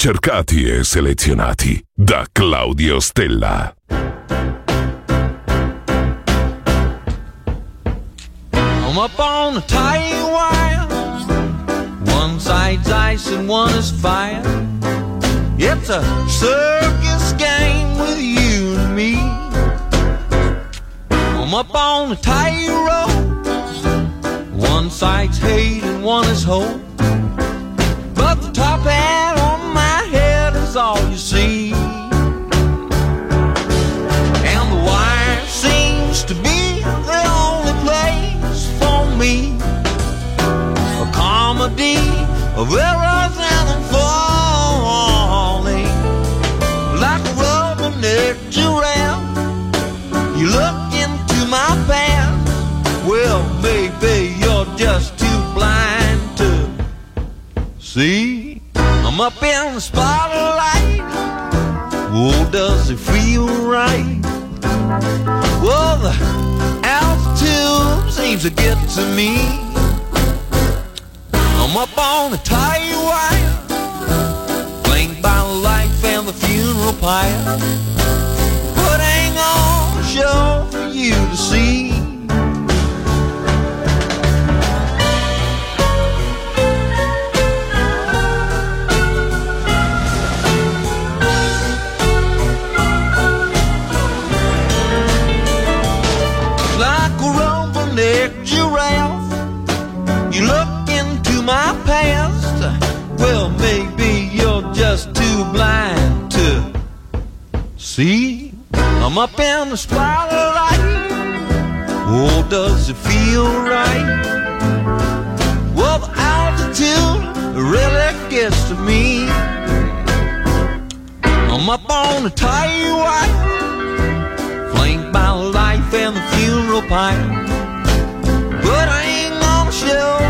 Ricercati e selezionati da Claudio Stella. I'm up on the tight wire. One side's ice and one is fire. It's a circus game with you and me. I'm up on the tightrope. One side's hate and one is hope. See. I'm up in the spotlight. Oh, does it feel right? Well, the altitude seems to get to me. Up on the tight wire, flanked by life and the funeral pyre. I'm up in the spotlight. Oh, does it feel right? Well, the altitude really gets to me. I'm up on the tight wire flanked by life and the funeral pyre. But I ain't gonna show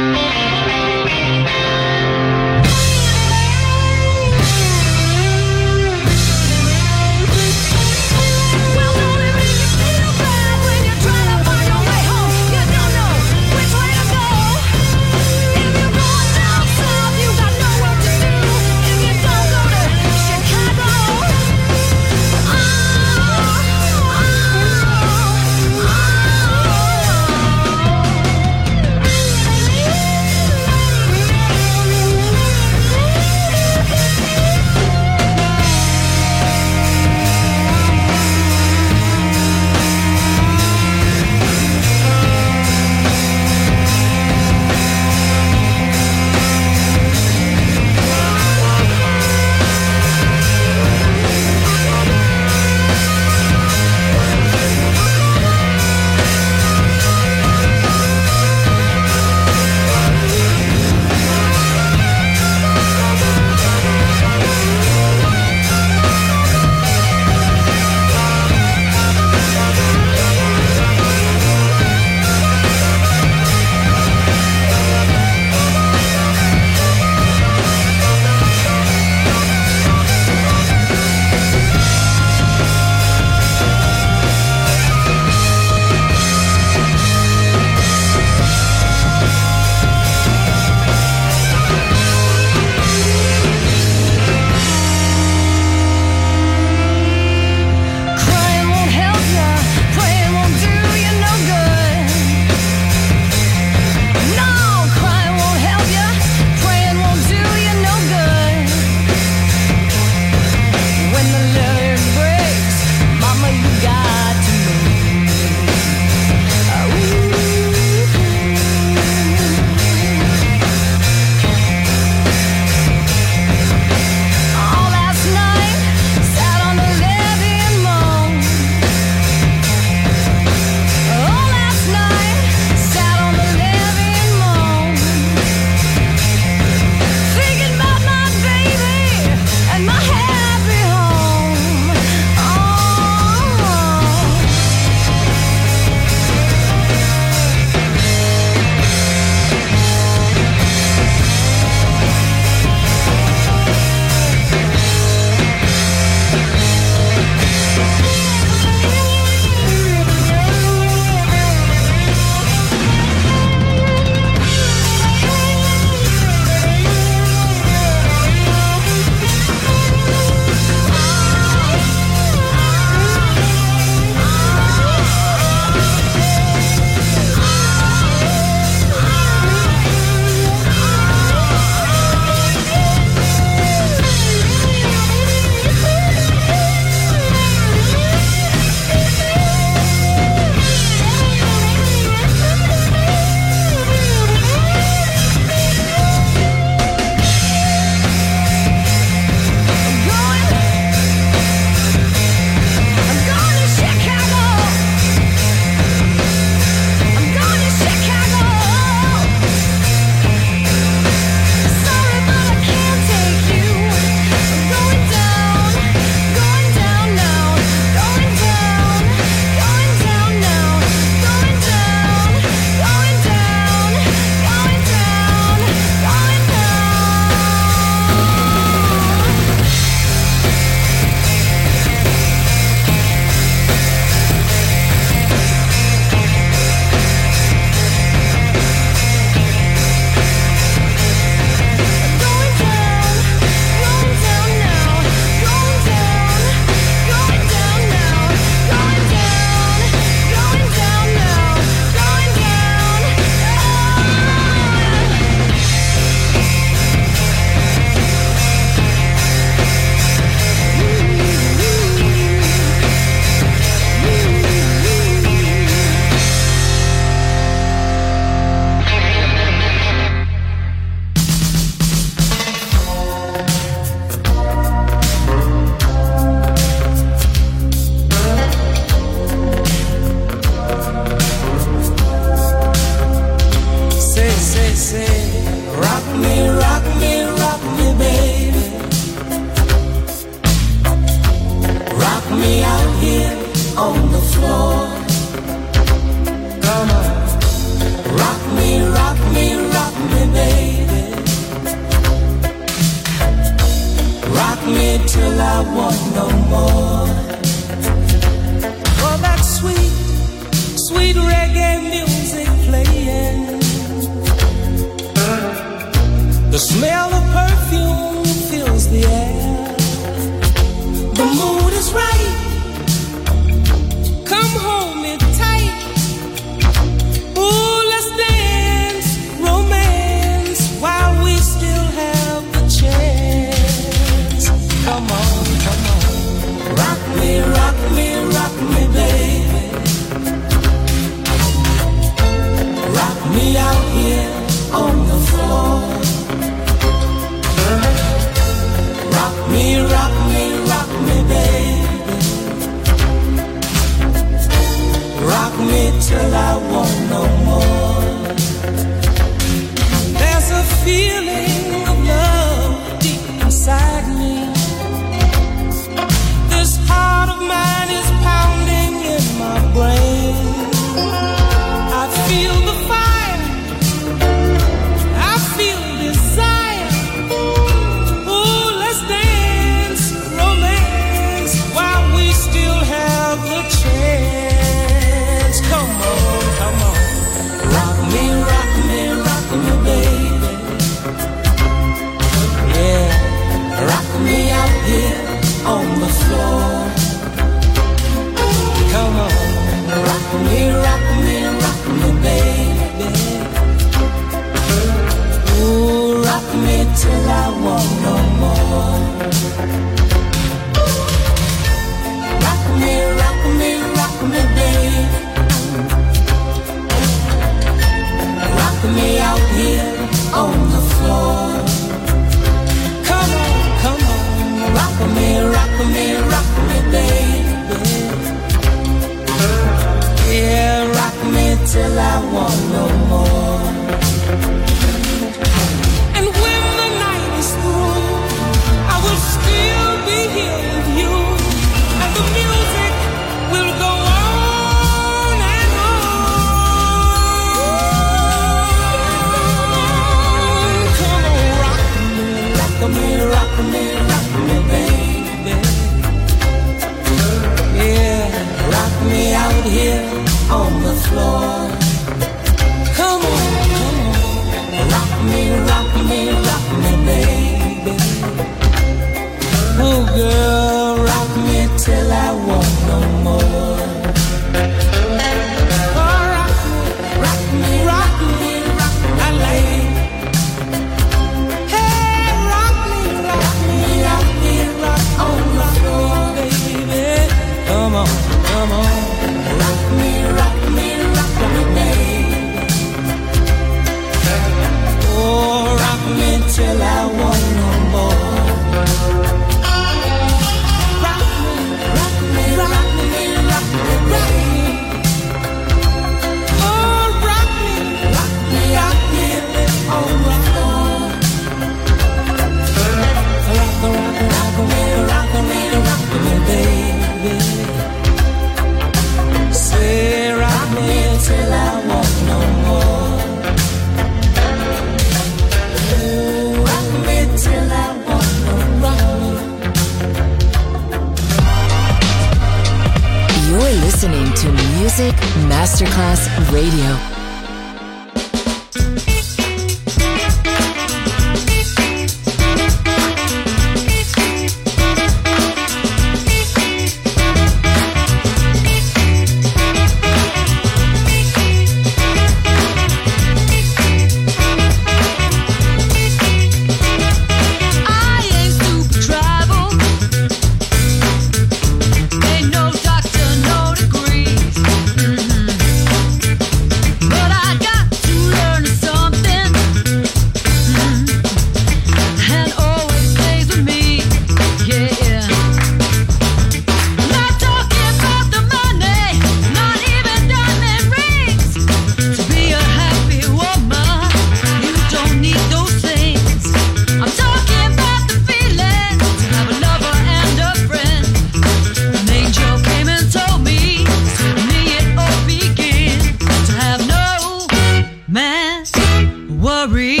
sorry.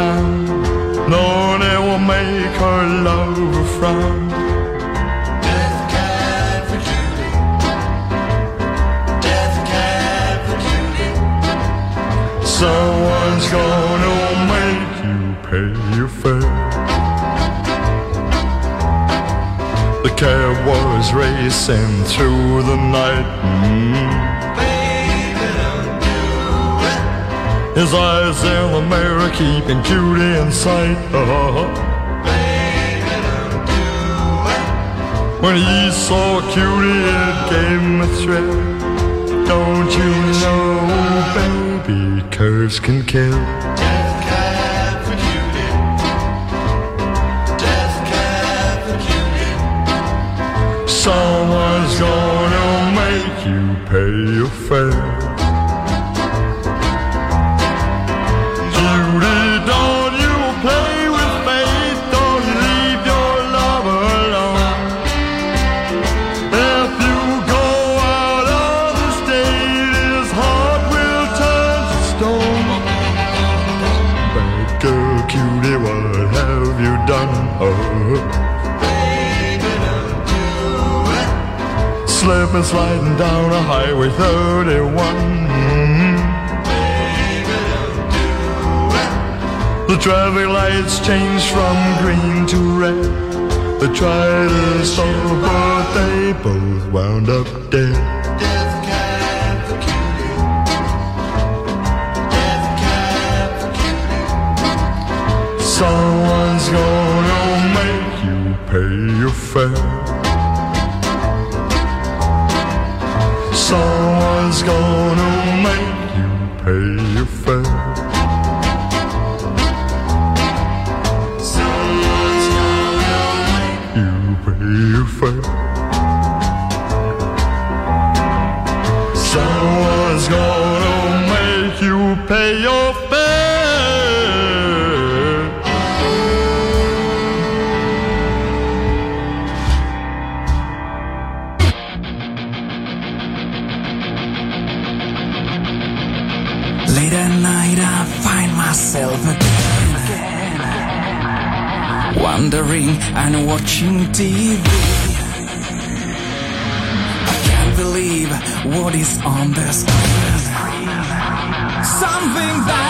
Town. No, they will make her love a frown. Death cab for Cutie. Death cab for Cutie. Someone's gonna make you pay your fare. The cab was racing through the night. Mm. His eyes in the mirror keeping Cutie in sight. Oh. When he saw Cutie, it gave him a thrill. Don't you know, baby, curves can kill. Someone's gonna make you pay your fare. Slipping, sliding down a highway 31. The traffic lights changed from green to red. They tried to stop, but they both wound up dead. Someone's gonna make you pay your fare. Someone's gonna make you pay your fare. and watching TV. I can't believe what is on the screen. Something that